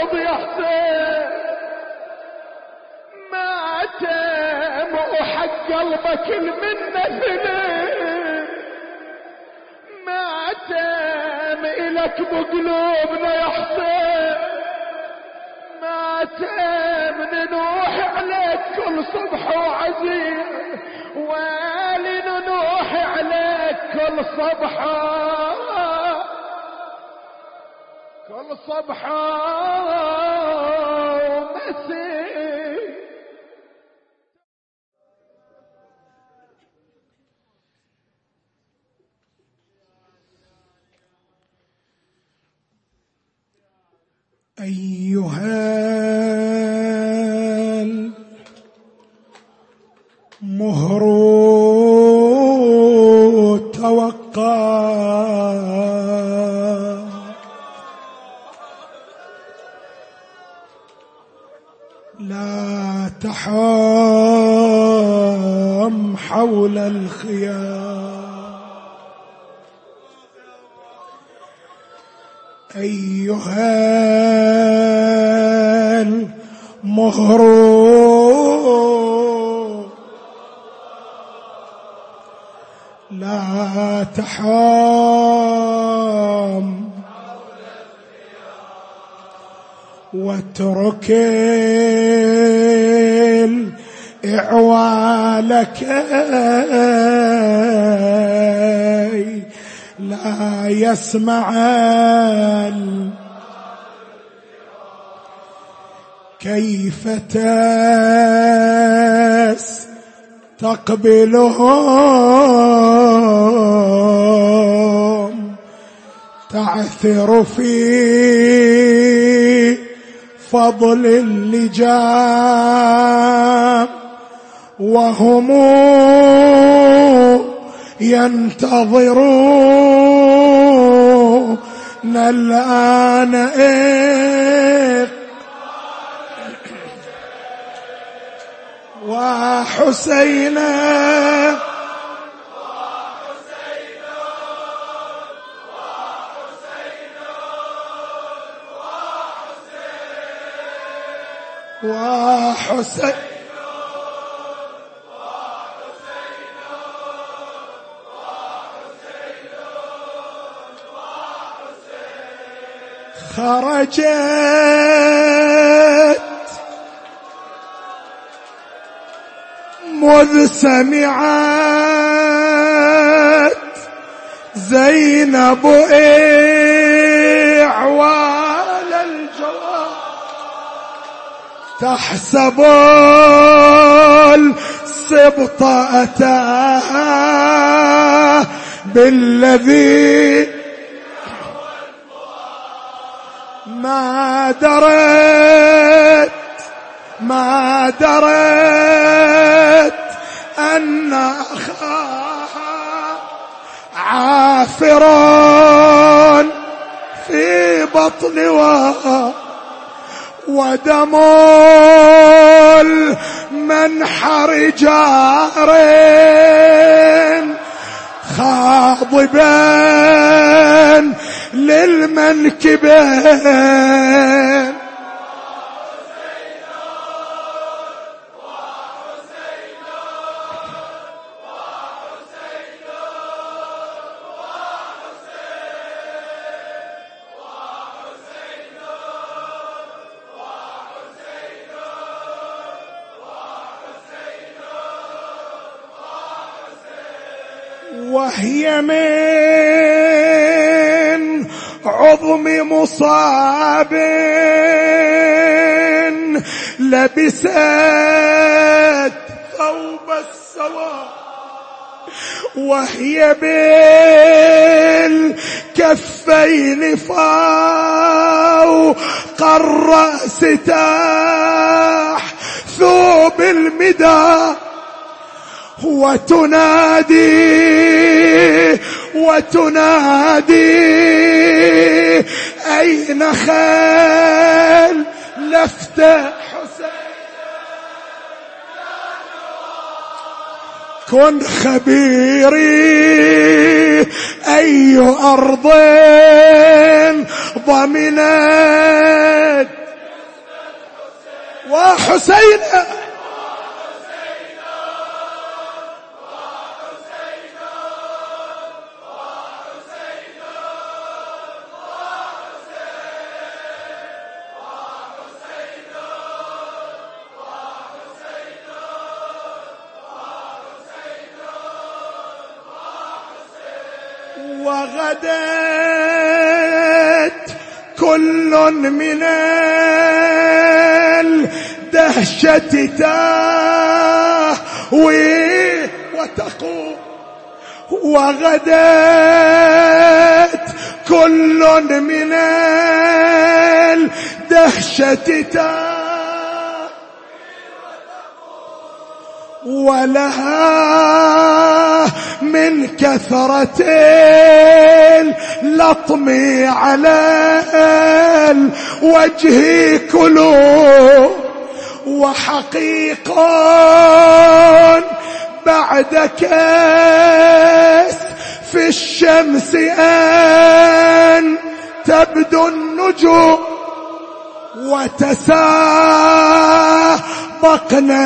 الحوض يا حسين ماتم وحق قلبك المنة ثنين ماتم إلك بقلوبنا يا حسين ماتم ننوح عليك كل صبح وعزيز. ويلي ننوح عليك كل صبح. كل صبح ومسي لا تحام. واترك الإعوالك لا يسمع كيف تستقبلهم تعثر في فضل اللجام وهم ينتظرون الآن إيه وحسينا وحسين خرجت مذ سمعت زينب إعوال تحسب السبط أتاها بالذي ما درت ما درت أن أخاها عافر في بطنها ودم المنحر جار خاضبا للمنكبين. من عظم مصاب. لبست ثوب السواد وهي بالكفين فوق الرأس تاح ثوب المداد. وتنادي وتنادي أين خال لفت حسين كن خبيري أي أرض ضمنت؟ وحسين من الدهشة تهوي وتقوم وغدت كل من الدهشة تهوي ولها من كثرة اللطم على الوجه كلوا وحقيق بعد كأس في الشمس أن تبدو النجوم. وتسابقنا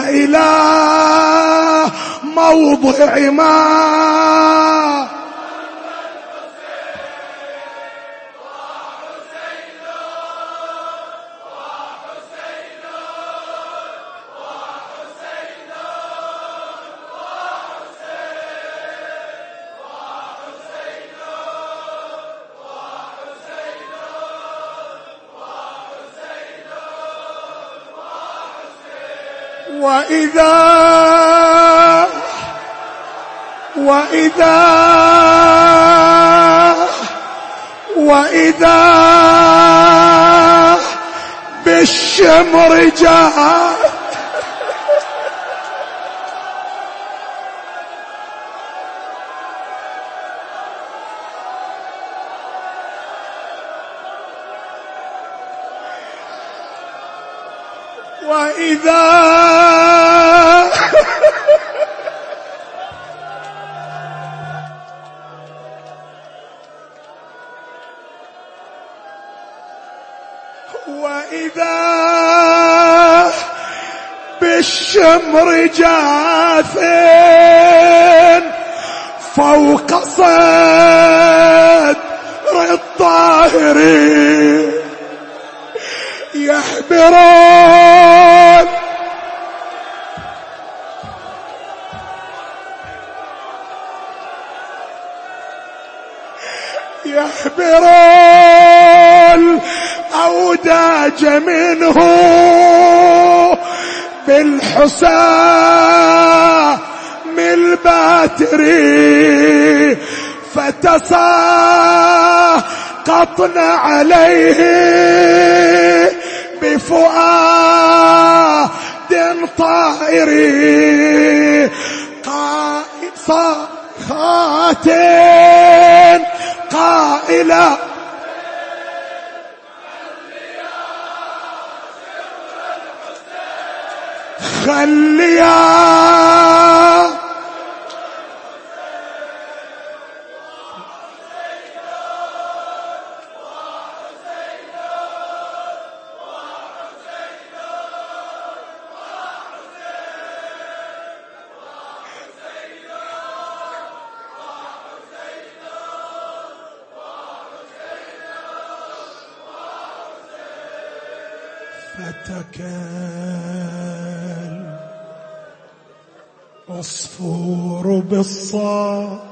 إلى موضع ما. وإذا وإذا وإذا بالشمر جاء وإذا وإذا بالشمر جاث فوق صدر الطاهرين يحبرون يحبرون أوداج منه بالحسام الباتري فتساقطن عليه بفؤاد طائري صاخات قائلة خليا. فتكل عصفور بالصاق.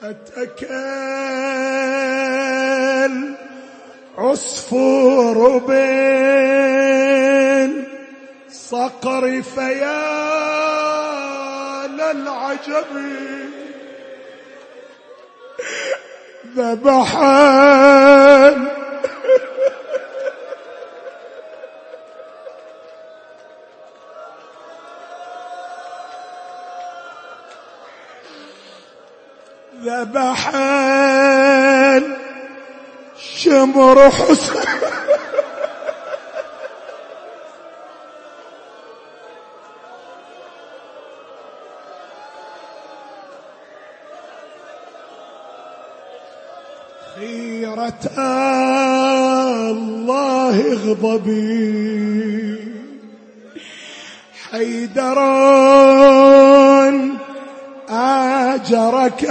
فتكل عصفور بالصقر فيا للعجب ذبحان ذبحان شمر حسن. آجرك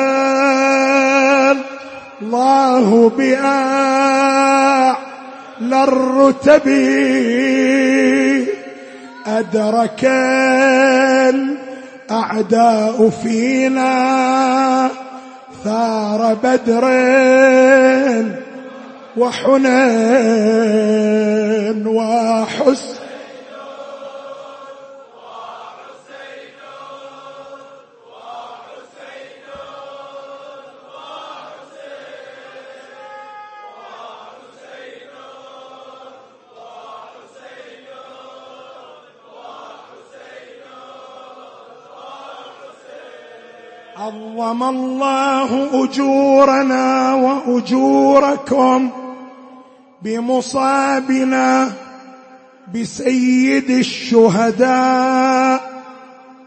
الله بأعلى الرتب. أدرك الأعداء فينا ثار بدر وحنين وحسن. عظم الله أجورنا وأجوركم بمصابنا بسيد الشهداء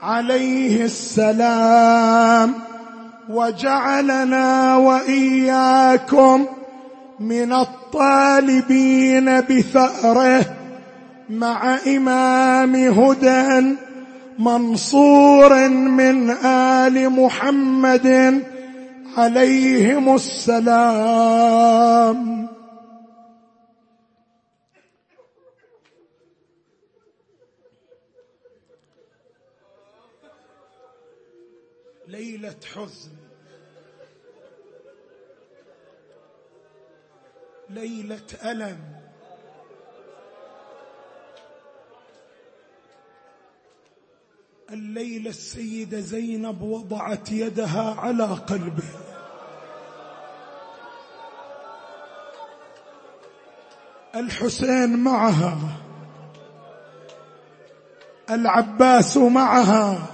عليه السلام وجعلنا وإياكم من الطالبين بثأره مع إمام هدى منصور من آل محمد عليهم السلام. ليلة حزن. ليلة ألم. الليلة السيدة زينب وضعت يدها على قلبه. الحسين معها. العباس معها.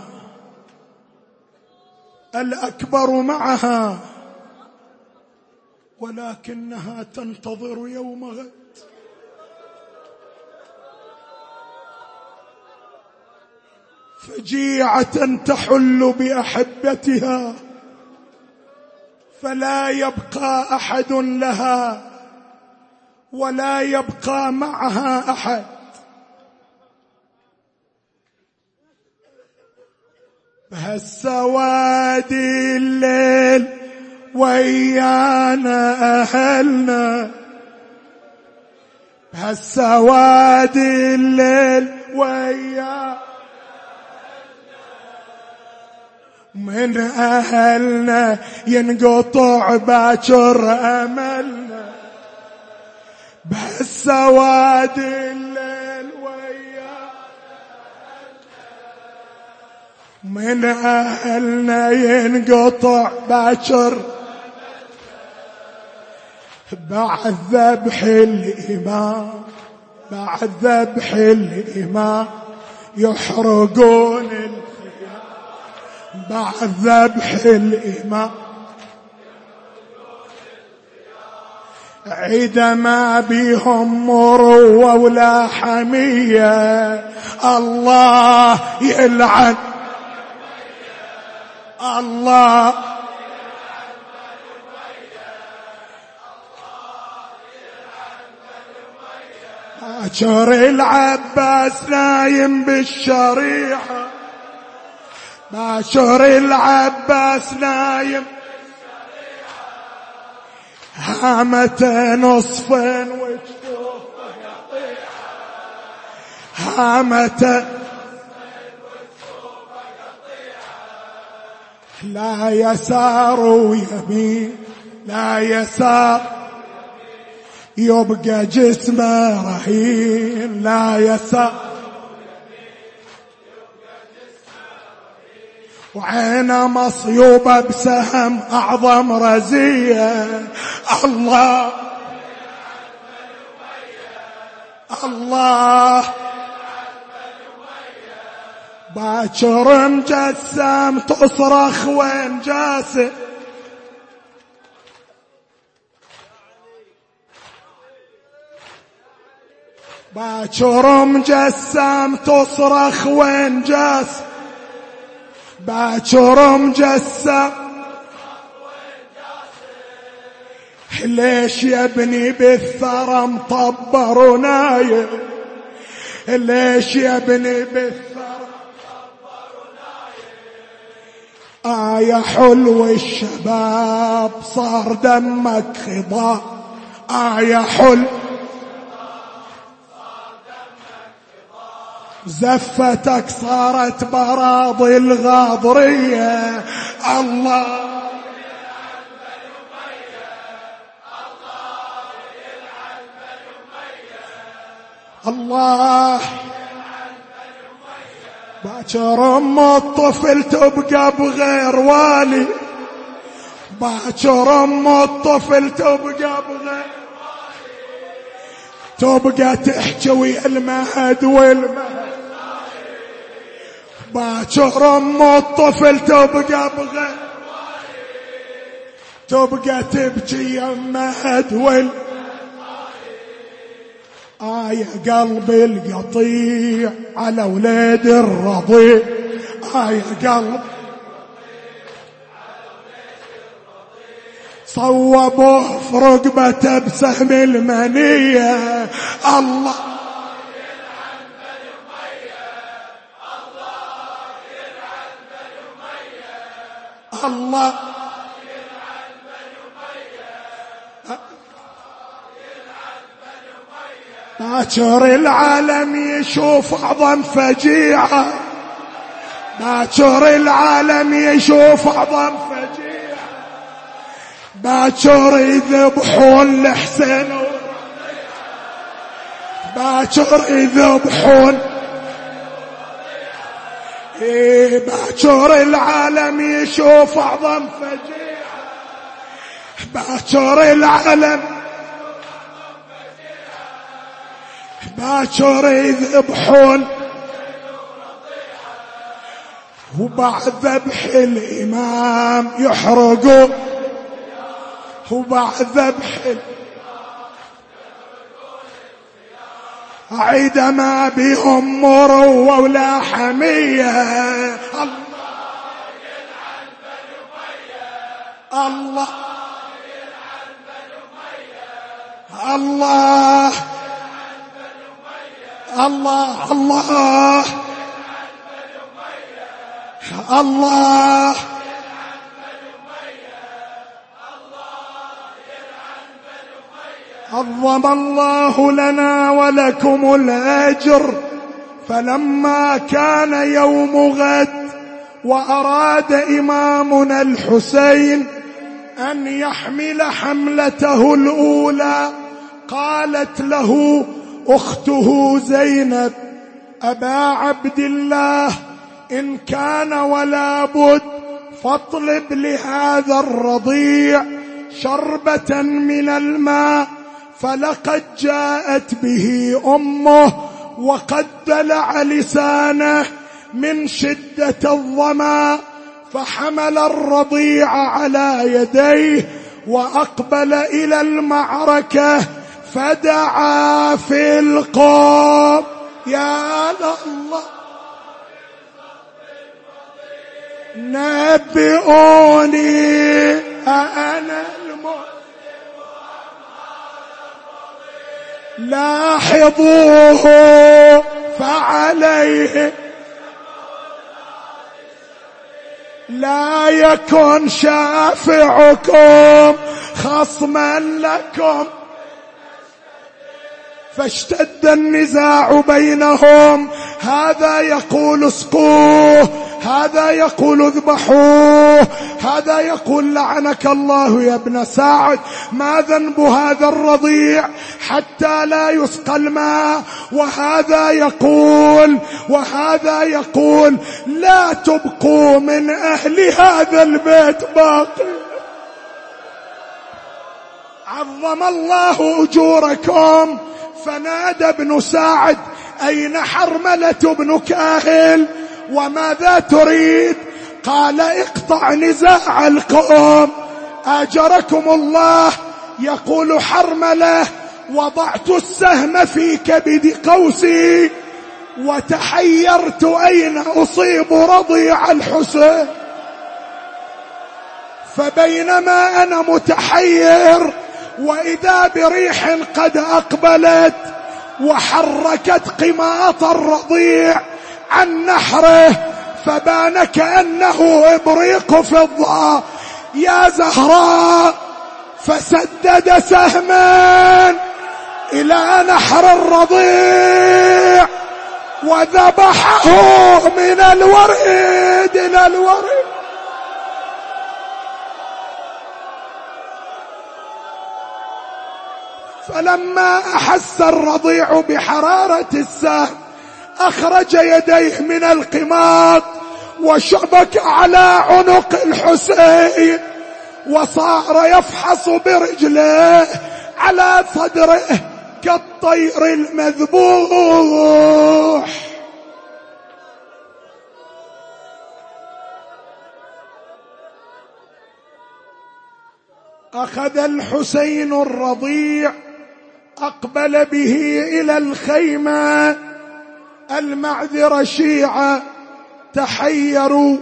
الأكبر معها. ولكنها تنتظر يوم غد. فجيعة تحل بأحبتها فلا يبقى أحد لها ولا يبقى معها أحد. فهالسواد الليل ويانا أهلنا بهالسواد الليل ويانا من أهلنا ينقطع باكر أملنا. بس سواد الليل ويا من أهلنا ينقطع باكر بعد ذبح الإمام بعد ذبح الإمام يحرقون بعد ذبح الإمام عيد ما بيهم مروة ولا حمية. الله يلعن. الله. باكر العباس نايم بالشريحة. باشر العباس نايم. هامته نصفين وجفوفه هامته لا يسار ويمين لا يسار. يبقى جسمه رهين لا يسار. وعينه مصيوبة بسهم أعظم رزية. الله. الله. باكر مجسم تصرخ وين جاسم. باكر مجسم تصرخ وين جاسم. باكر مجسم ليش يا ابني بالثرى مطبر ونايم؟ ليش يا ابني بالثرى يا حلو الشباب صار دمك خضاب يا حلو زفتك صارت براضي الغاضرية. الله. الله. باكر أم الطفل تبقى بغير والي. باكر أم الطفل تبقى بغير تبقى تحكي ويا المهد والمهد. باكر ام الطفل تبقى بغير تبقى تبكي والمهد آه يا قلبي القطيع على ولاد الرضيع يا قلب صوبوه في رقبته بسهم المنية الله الله. باكر العالم يشوف اعظم فجيعة. باكر العالم يشوف اعظم فجيعة. باكر يذبحون الحسين. باكر يذبحون إيه باكر العالم يشوف أعظم فجيعة. باكر العالم باكر يذبحون وبعد ذبح الإمام يحرقون. وبعد ذبح عيد ما بهم مروة ولا حمية. الله الله الله الله الله الله عظم الله لنا ولكم الأجر. فلما كان يوم غد وأراد إمامنا الحسين أن يحمل حملته الأولى قالت له أخته زينب أبا عبد الله إن كان ولا بد فاطلب لهذا الرضيع شربة من الماء فلقد جاءت به أمه وقد دلع لسانه من شدة الظمأ فحمل الرضيع على يديه وأقبل إلى المعركة فدعا في القوم. يا الله! نبئوني أنا المؤمن لاحظوه فعليه. لا يكن شافعكم خصما لكم. فاشتد النزاع بينهم. هذا يقول اسقوه هذا يقول اذبحوه. هذا يقول لعنك الله يا ابن سعد. ما ذنب هذا الرضيع حتى لا يسقى الماء. وهذا يقول وهذا يقول لا تبقوا من أهل هذا البيت باقي. عظم الله أجوركم. فنادى ابن سعد أين حرملة بن كاهل؟ وماذا تريد؟ قال اقطع نزاع القوم. آجركم الله؟ يقول حرملة. وضعت السهم في كبد قوسي وتحيرت أين أصيب رضيع الحسين. فبينما أنا متحير وإذا بريح قد أقبلت وحركت قماط الرضيع عن نحره فبان كأنه إبريق فضة. يا زهراء فسدد سهما إلى نحر الرضيع وذبحه من الوريد إلى الوريد. فلما أحس الرضيع بحرارة السهم أخرج يديه من القماط وشبك على عنق الحسين وصار يفحص برجله على صدره كالطير المذبوح. أخذ الحسين الرضيع أقبل به إلى الخيمة المعذر شيعة تحيروا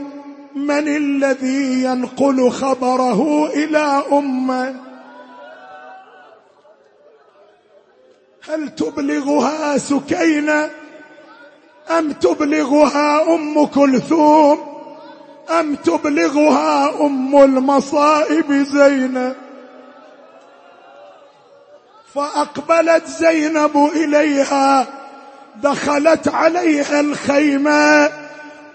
من الذي ينقل خبره إلى أمة. هل تبلغها سكينة؟ أم تبلغها أم كلثوم؟ أم تبلغها أم المصائب زينب فأقبلت زينب إليها دخلت عليها الخيمة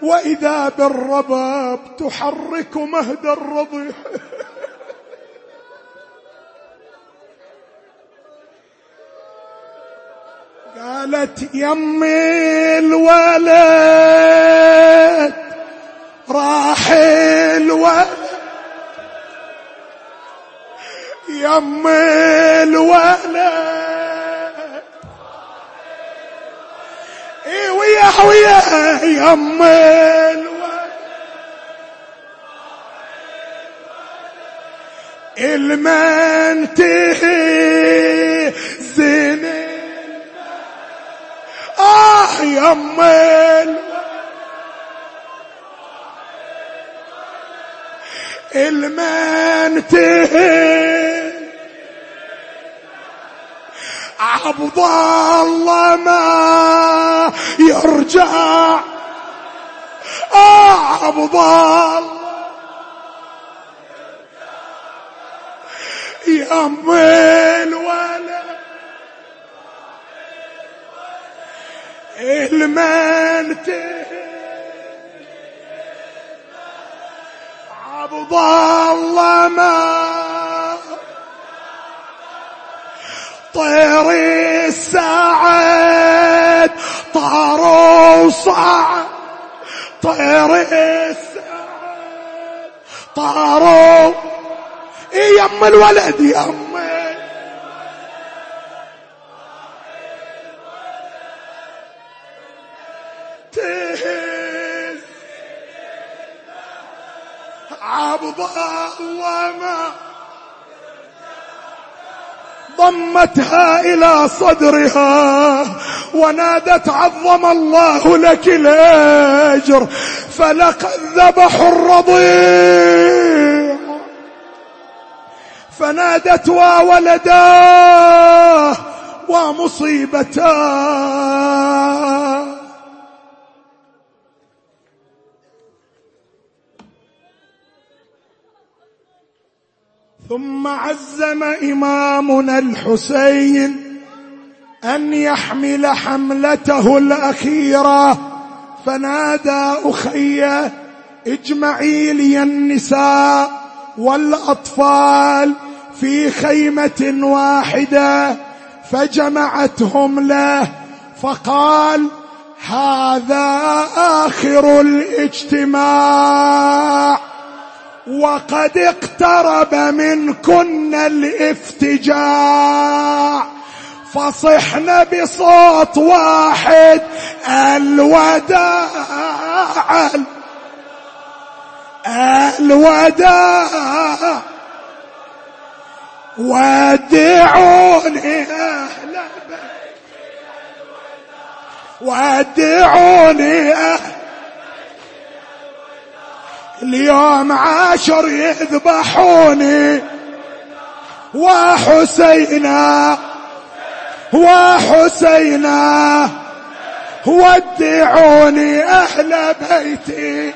وإذا بالرباب تحرك مهد الرضيع قالت يمي الولد راح الولد. يمي الولد. اي ويا ويا يمي الولد المنتهي زين آه يمي المنتهي عبد الله ما يرجع. آه عبد الله. يا الولد المنتهي عبد الله ما طير السعد طار وصعد طير السعد طاروا. إيه يم الولد يم عبد الله ضمتها إلى صدرها ونادت عظم الله لك الأجر فلقد ذبحوا الرضيع فنادت وولداه ومصيبتاه ثم عزم إمامنا الحسين أن يحمل حملته الأخيرة. فنادى أخي اجمعي لي النساء والأطفال في خيمة واحدة فجمعتهم له فقال هذا آخر الاجتماع. وقد اقترب منكن الافتجاع فصحن بصوت واحد الوداع الوداع. ودعوني أهل ودعوني أهل اليوم عاشر يذبحوني. وحسينا وحسينا ودعوني أهل بيتي.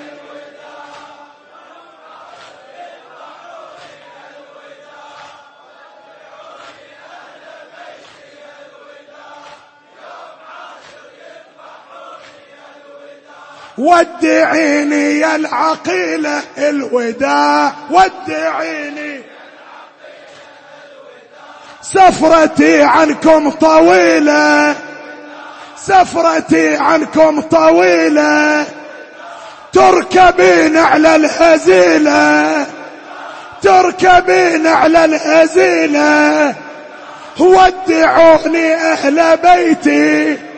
ودعيني يا العقيلة الوداع ودعيني. سفرتي عنكم طويلة. سفرتي عنكم طويلة. تركبين على الهزيلة. تركبين على الهزيلة. ودعوني أهل بيتي.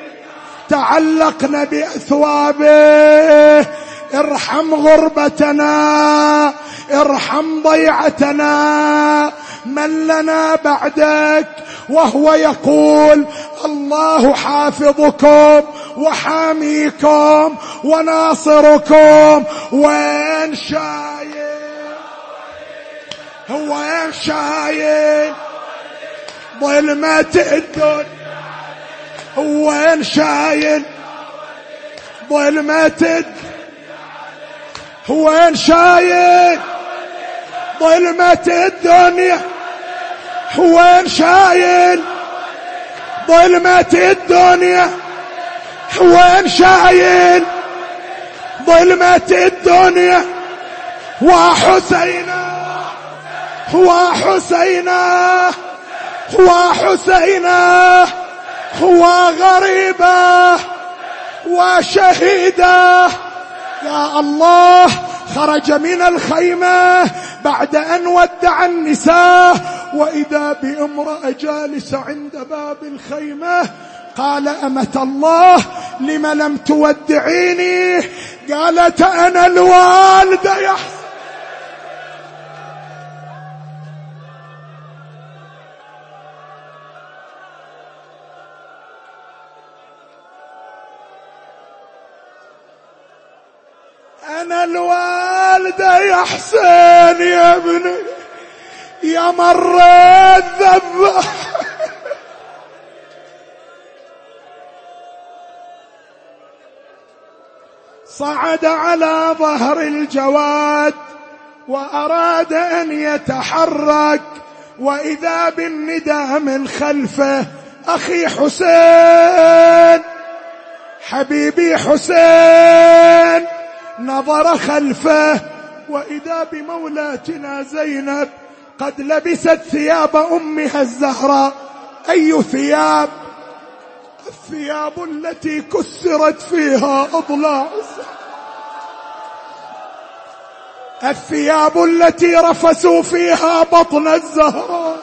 تعلقنا بأثوابه ارحم غربتنا ارحم ضيعتنا. من لنا بعدك؟ وهو يقول الله حافظكم وحاميكم وناصركم. وين شايل؟ وين شايل؟ ظلمة الدنيا. وين شايل؟ ظلمة وين شايل؟ ظلمة الدنيا؟ وين شايل؟ ظلمة الدنيا؟ وين شايل؟ ظلمة الدنيا؟ وحسينا وحسينا وحسينا. وغريبة وشهيدة. يا الله خرج من الخيمة بعد أن ودع النساء وإذا بامرأة جالسة عند باب الخيمة قال أمة الله لم لم تودعيني؟ قالت أنا الوالدة يحسن أنا الوالدة يا حسين يا ابني. يا مر الذبح صعد على ظهر الجواد وأراد أن يتحرك وإذا بالندى من خلفه أخي حسين. حبيبي حسين. نظر خلفه وإذا بمولاتنا زينب قد لبست ثياب أمها الزهراء. أي ثياب؟ الثياب التي كسرت فيها أضلاع الثياب التي رفسوا فيها بطن الزهراء.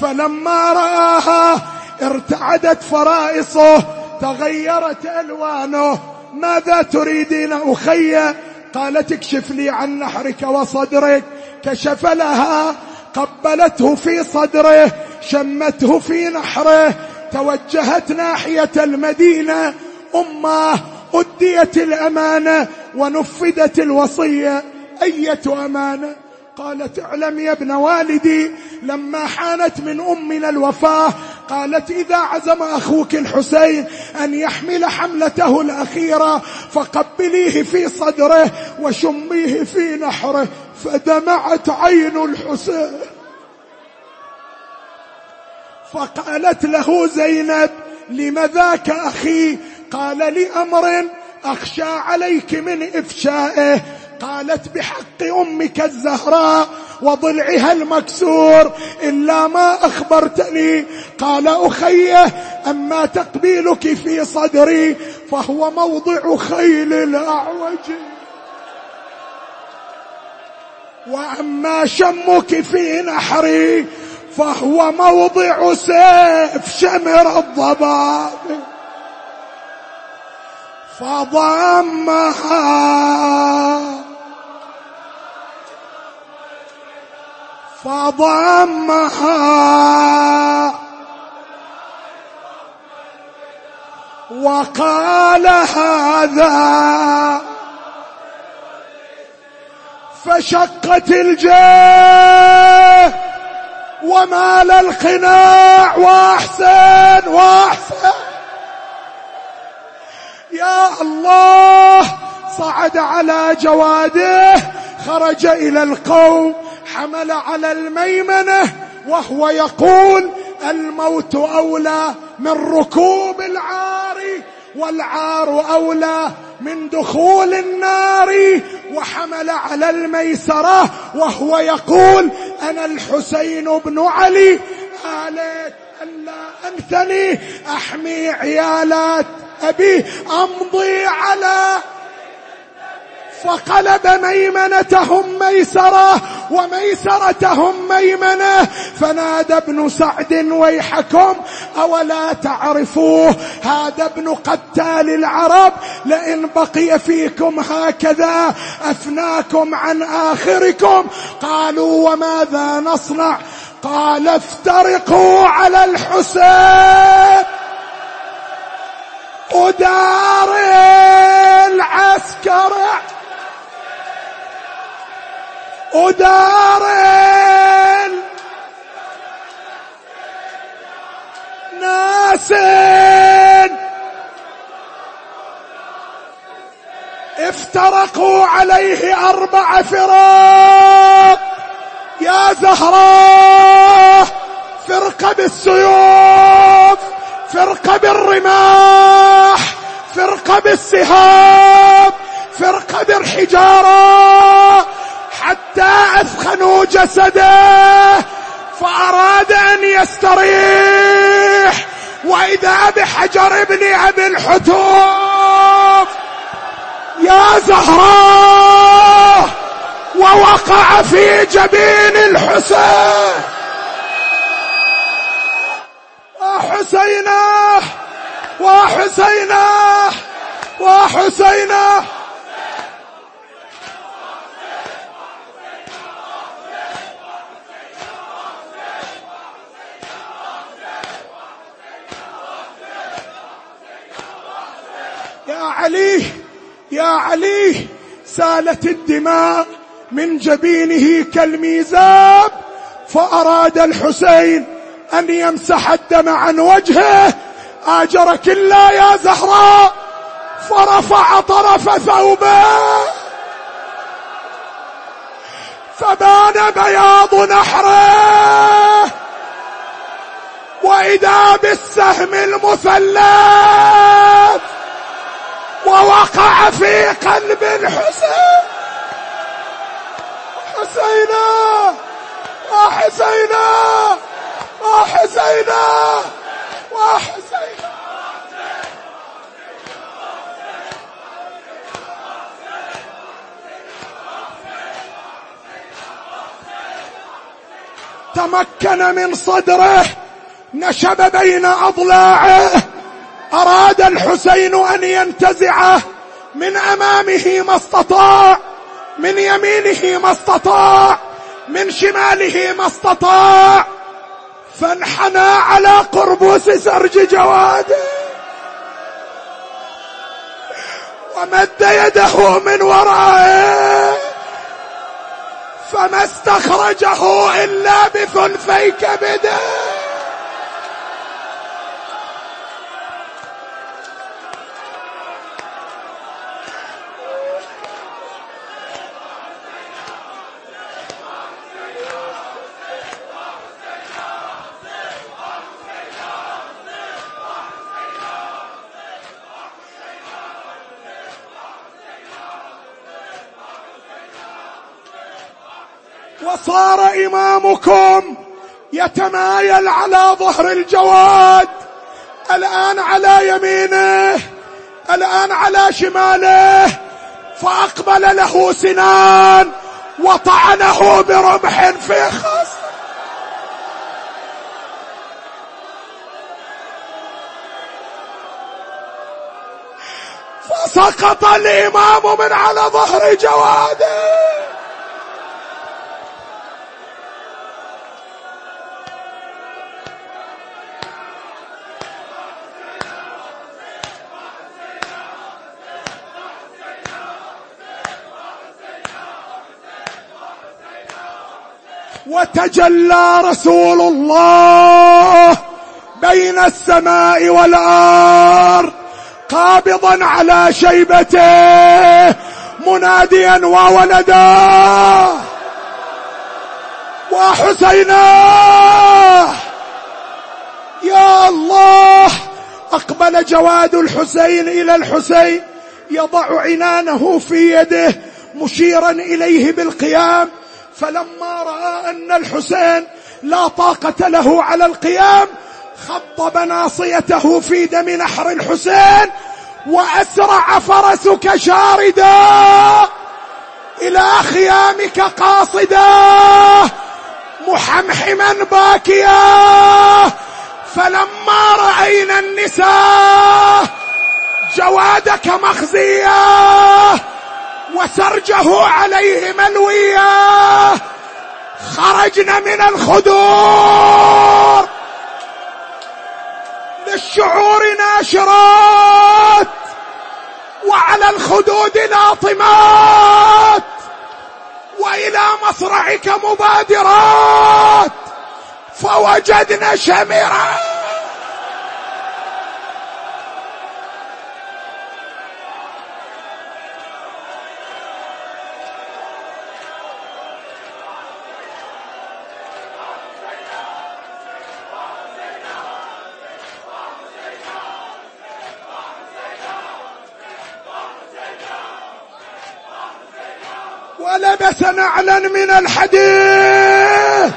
فلما رآها ارتعدت فرائصه تغيرت ألوانه. ماذا تريدين أخي؟ قالت اكشف لي عن نحرك وصدرك. كشف لها قبلته في صدره شمته في نحره. توجهت ناحية المدينة. أمه أديت الأمانة ونفذت الوصية. أية أمانة؟ قالت اعلم يا ابن والدي لما حانت من امنا الوفاة قالت إذا عزم أخوك الحسين أن يحمل حملته الأخيرة فقبليه في صدره وشميه في نحره فدمعت عين الحسين. فقالت له زينب لم ذاك أخي؟ قال لأمر أخشى عليك من إفشائه. قالت بحق أمك الزهراء وضلعها المكسور إلا ما أخبرتني. قال أخيه أما تقبيلك في صدري فهو موضع خيل الأعوج. وأما شمك في نحري فهو موضع سيف شمر الضباب. فضمها فضمها. وقال هذا فشقت الجاه ومال القناع وأحسن وأحسن. يا الله صعد على جواده خرج إلى القوم حمل على الميمنة وهو يقول الموت أولى من ركوب العار والعار أولى من دخول النار وحمل على الميسرة وهو يقول أنا الحسين بن علي آليت ألا أنثني أحمي عيالات أبي أمضي على فقلب ميمنتهم ميسرة وميسرتهم ميمنة. فنادى ابن سعد ويحكم أولا تعرفوه؟ هذا ابن قتال العرب. لئن بقي فيكم هكذا أفناكم عن آخركم. قالوا وماذا نصنع؟ قال افترقوا على الحسين. ودار العسكر. ودار ناس افترقوا عليه أربع فراق يا زهراء فرقة بالسيوف فرقة بالرماح فرقة بالسهام فرقة بالحجارة حتى أثخنوا جسده فأراد أن يستريح. وإذا بحجر ابن أبي الحتوف يا زهراء ووقع في جبين الحسين. وحسينه وحسينه وحسينه يا علي يا علي سالت الدماء من جبينه كالميزاب فأراد الحسين أن يمسح الدم عن وجهه. آجرك الله يا زهراء فرفع طرف ثوبه. فبان بياض نحره. وإذا بالسهم المثلث ووقع في قلب الحسين. حسينا وحسينا وحسينا وحسينا تمكن من صدره نشب بين أضلاعه. أراد الحسين أن ينتزعه من أمامه ما استطاع من يمينه ما استطاع من شماله ما استطاع. فانحنى على قربوس سرج جواده. ومد يده من ورائه. فما استخرجه إلا بثلثي كبده وصار إمامكم يتمايل على ظهر الجواد. الآن على يمينه الآن على شماله. فأقبل له سنان وطعنه برمح في خص فسقط الإمام من على ظهر جواده. وتجلى رسول الله بين السماء والأرض قابضا على شيبته مناديا وولدا وحسينا يا الله! أقبل جواد الحسين إلى الحسين يضع عنانه في يده مشيرا إليه بالقيام فلما رأى أن الحسين لا طاقة له على القيام خطب ناصيته في دم نحر الحسين وأسرع فرسك شاردا إلى خيامك قاصدا محمحما باكيا. فلما رأينا النساء جوادك مخزيا. وسرجه عليه ملويا خرجنا من الخدور. للشعور ناشرات. وعلى الخدود لاطمات وإلى مصرعك مبادرات. فوجدنا شمرا ولبس نعلا من الحديد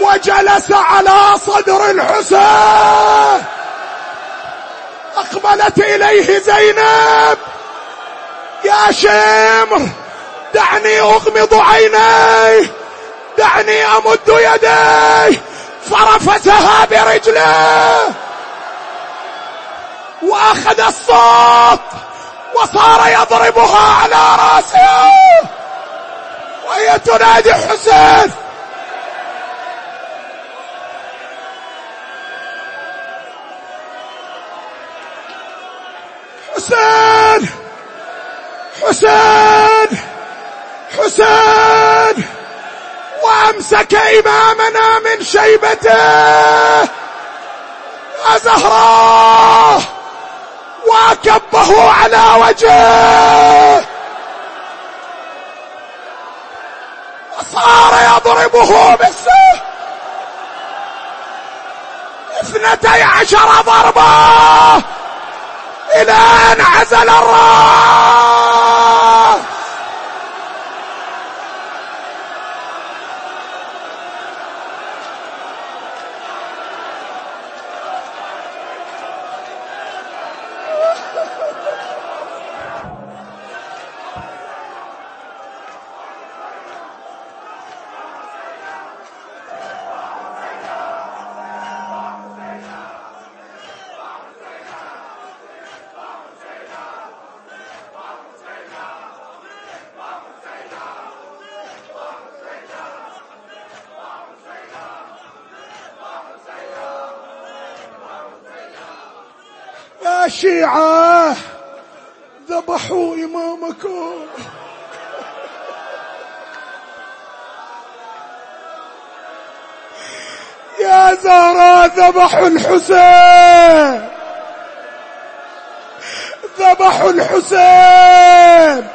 وجلس على صدر الحسين. أقبلت إليه زينب. يا شمر دعني أغمض عيني. دعني أمد يدي. فرفسها برجله وأخذ الصوت. وصار يضربها على راسه. وهي تنادي حسين. حسين! حسين! حسين! وأمسك إمامنا من شيبته. يا زهراء! وكبه على وجهه. وصار يضربه بالسيف اثنتي عشر ضربة. إلى أن عزل الرأس. يا شيعة ذبحوا إمامكم. يا زهراء ذبحوا الحسين. ذبحوا الحسين.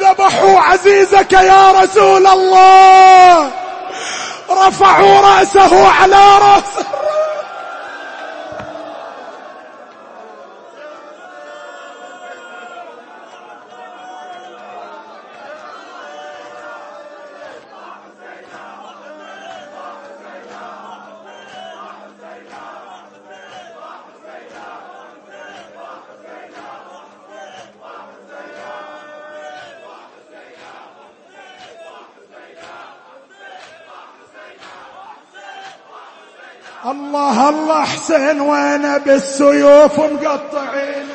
ذبحوا عزيزك يا رسول الله. رفعوا رأسه على رأسه. الله الله حسين وأنا بالسيوف مقطعين.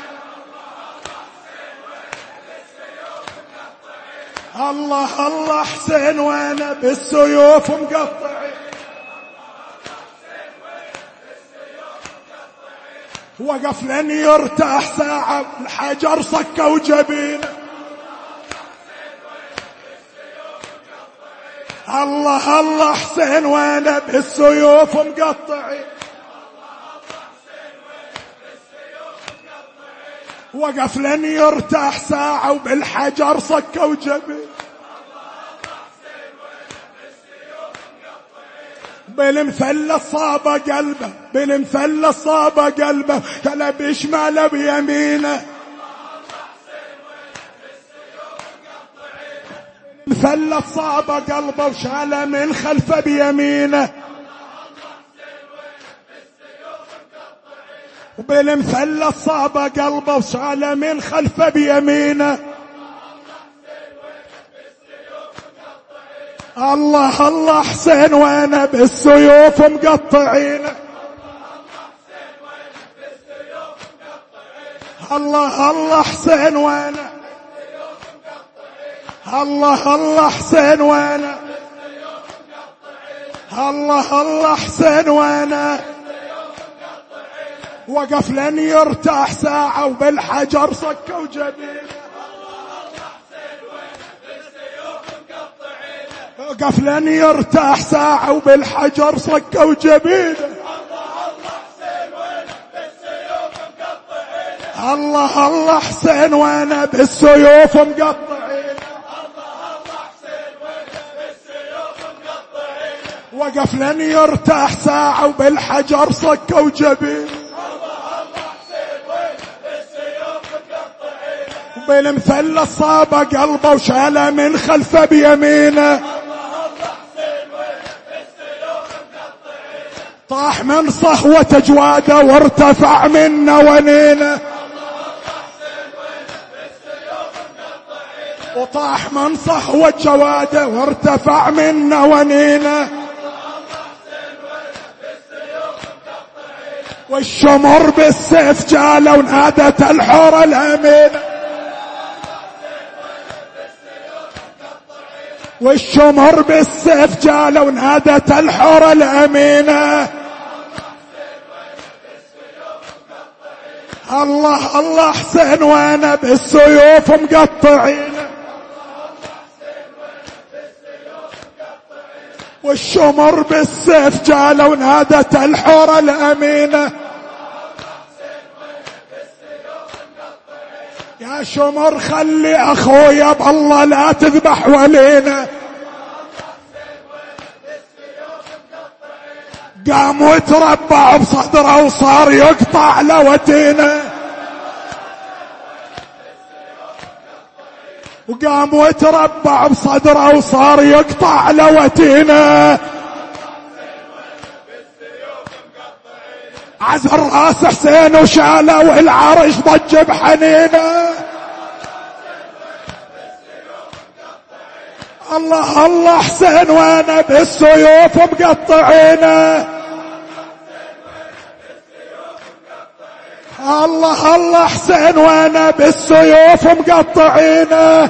الله الله حسين وأنا بالسيوف مقطعين. وقف لن يرتاح ساعة الحجر صكوا جبينه الله الله حسين وأنا بالسيوف مقطعين وقف لن يرتاح ساعة وبالحجر صكة وجبين بالمثلث صابه قلبه بالمثلث صابه قلبه كلا بشماله بيمينه. مثلث صابه قلبه وشاله من خلفه بيمينه. وبالمثلث صابه قلبه وشاله من خلفه بيمينه. الله الله حسين وأنا بالسيوف مقطعينه. الله الله حسين وأنا الله الله حسين وأنا الله الله حسين وأنا وقف لن يرتاح ساعة وبالحجر صكة وجبينه وقف لن يرتاح ساعة وبالحجر صكة وجبينه الله الله حسين وأنا بالسيوف مقطعين وقف لن يرتاح ساعة وبالحجر صكة وجبين. وبالمثلث صابه قلبه وشاله من خلفه بيمينه. طاح من صهوة جواده وارتفع من نوانينه وطاح من صهوة جواده وارتفع من نوانينه والشمر بالسيف جاله ونادت الحورة الأمينة والشمر بالسيف جاله ونادت الحورة الأمينة الله الله حسين وأنا بالسيوف مقطعين. والشمر بالسيف جاله ونادت الحورة الأمينة يا شمر خلي أخويا بالله لا تذبح ولينا. قام وتربع بصدره وصار يقطع لوتينه وقام وتربع بصدره وصار يقطع لوتينه عزر رأس حسين وشاله والعرش ضج بحنينه. الله الله حسين وأنا بالسيوف مقطعينه. الله الله حسين وأنا بالسيوف مقطعينه.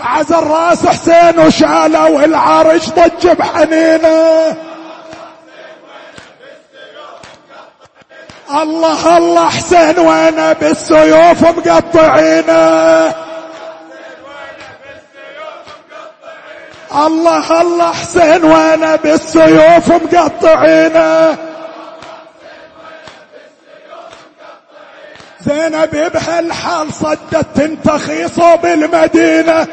عز الرأس حسين وشاله والعرش ضج بحنينه. الله الله حسين وأنا بالسيوف مقطعينه. الله الله حسين وأنا بالسيوف مقطعينه زينب بهالحال صدت تنتخي صوب المدينة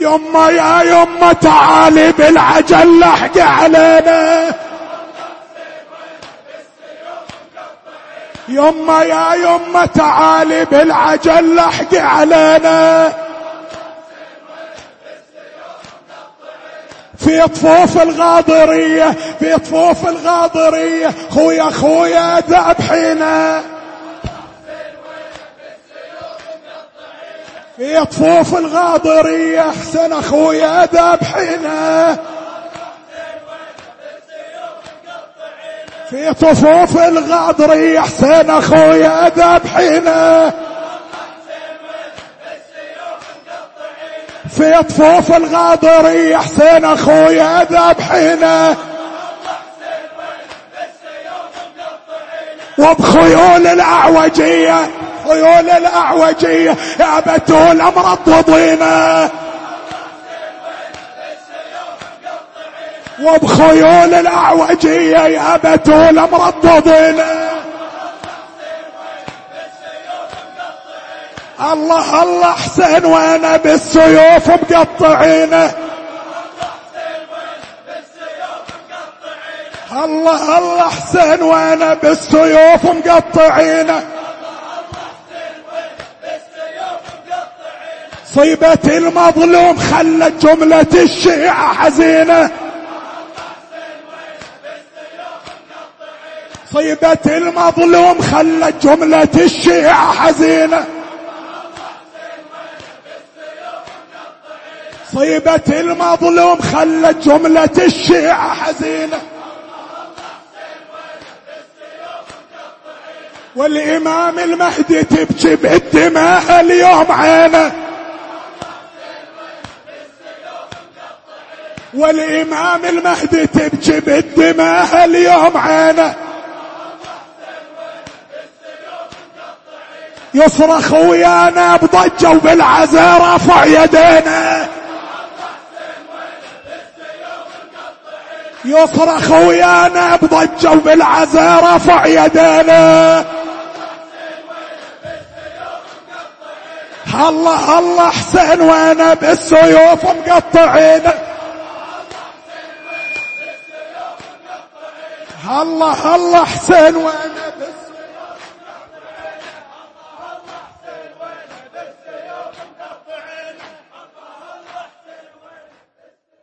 يما يا يما تعالي بالعجل لحق علينا. يما يا يما تعالي بالعجل لحق علينا. في طفوف الغاضرية في طفوف الغاضرية خويا خويا ذبحينا في طفوف الغاضرية احسن اخويا ذبحنا في طفوف الغاضرية احسن اخويا ذبحنا في طفوف الغاضرية احسن اخويا ذبحنا وبخيول الأعوجية خيول الأعوجية يا بتول مرضضينا وبخيول الأعوجية يا بتول مرضضينا الله الله حسين وأنا بالسيوف مقطعينه الله الله حسين وأنا بالسيوف مقطعينه صيبة المظلوم خلت جملة الشيعة حزينة. صيبة المظلوم خلت جملة الشيعة حزينة. صيبة المظلوم خلت جملة الشيعة حزينة. والإمام المهدي تبكي بالدماء اليوم عينه. والإمام المهدي تبكي بالدماء اليوم عينه. يصرخ ويانا بضجة وبالعزاء رفع يدينا. يصرخ ويانا بضجة وبالعزاء رفع يدينا. الله الله حسين وأنا بالسيوف مقطعين. الله الله حسين وأنا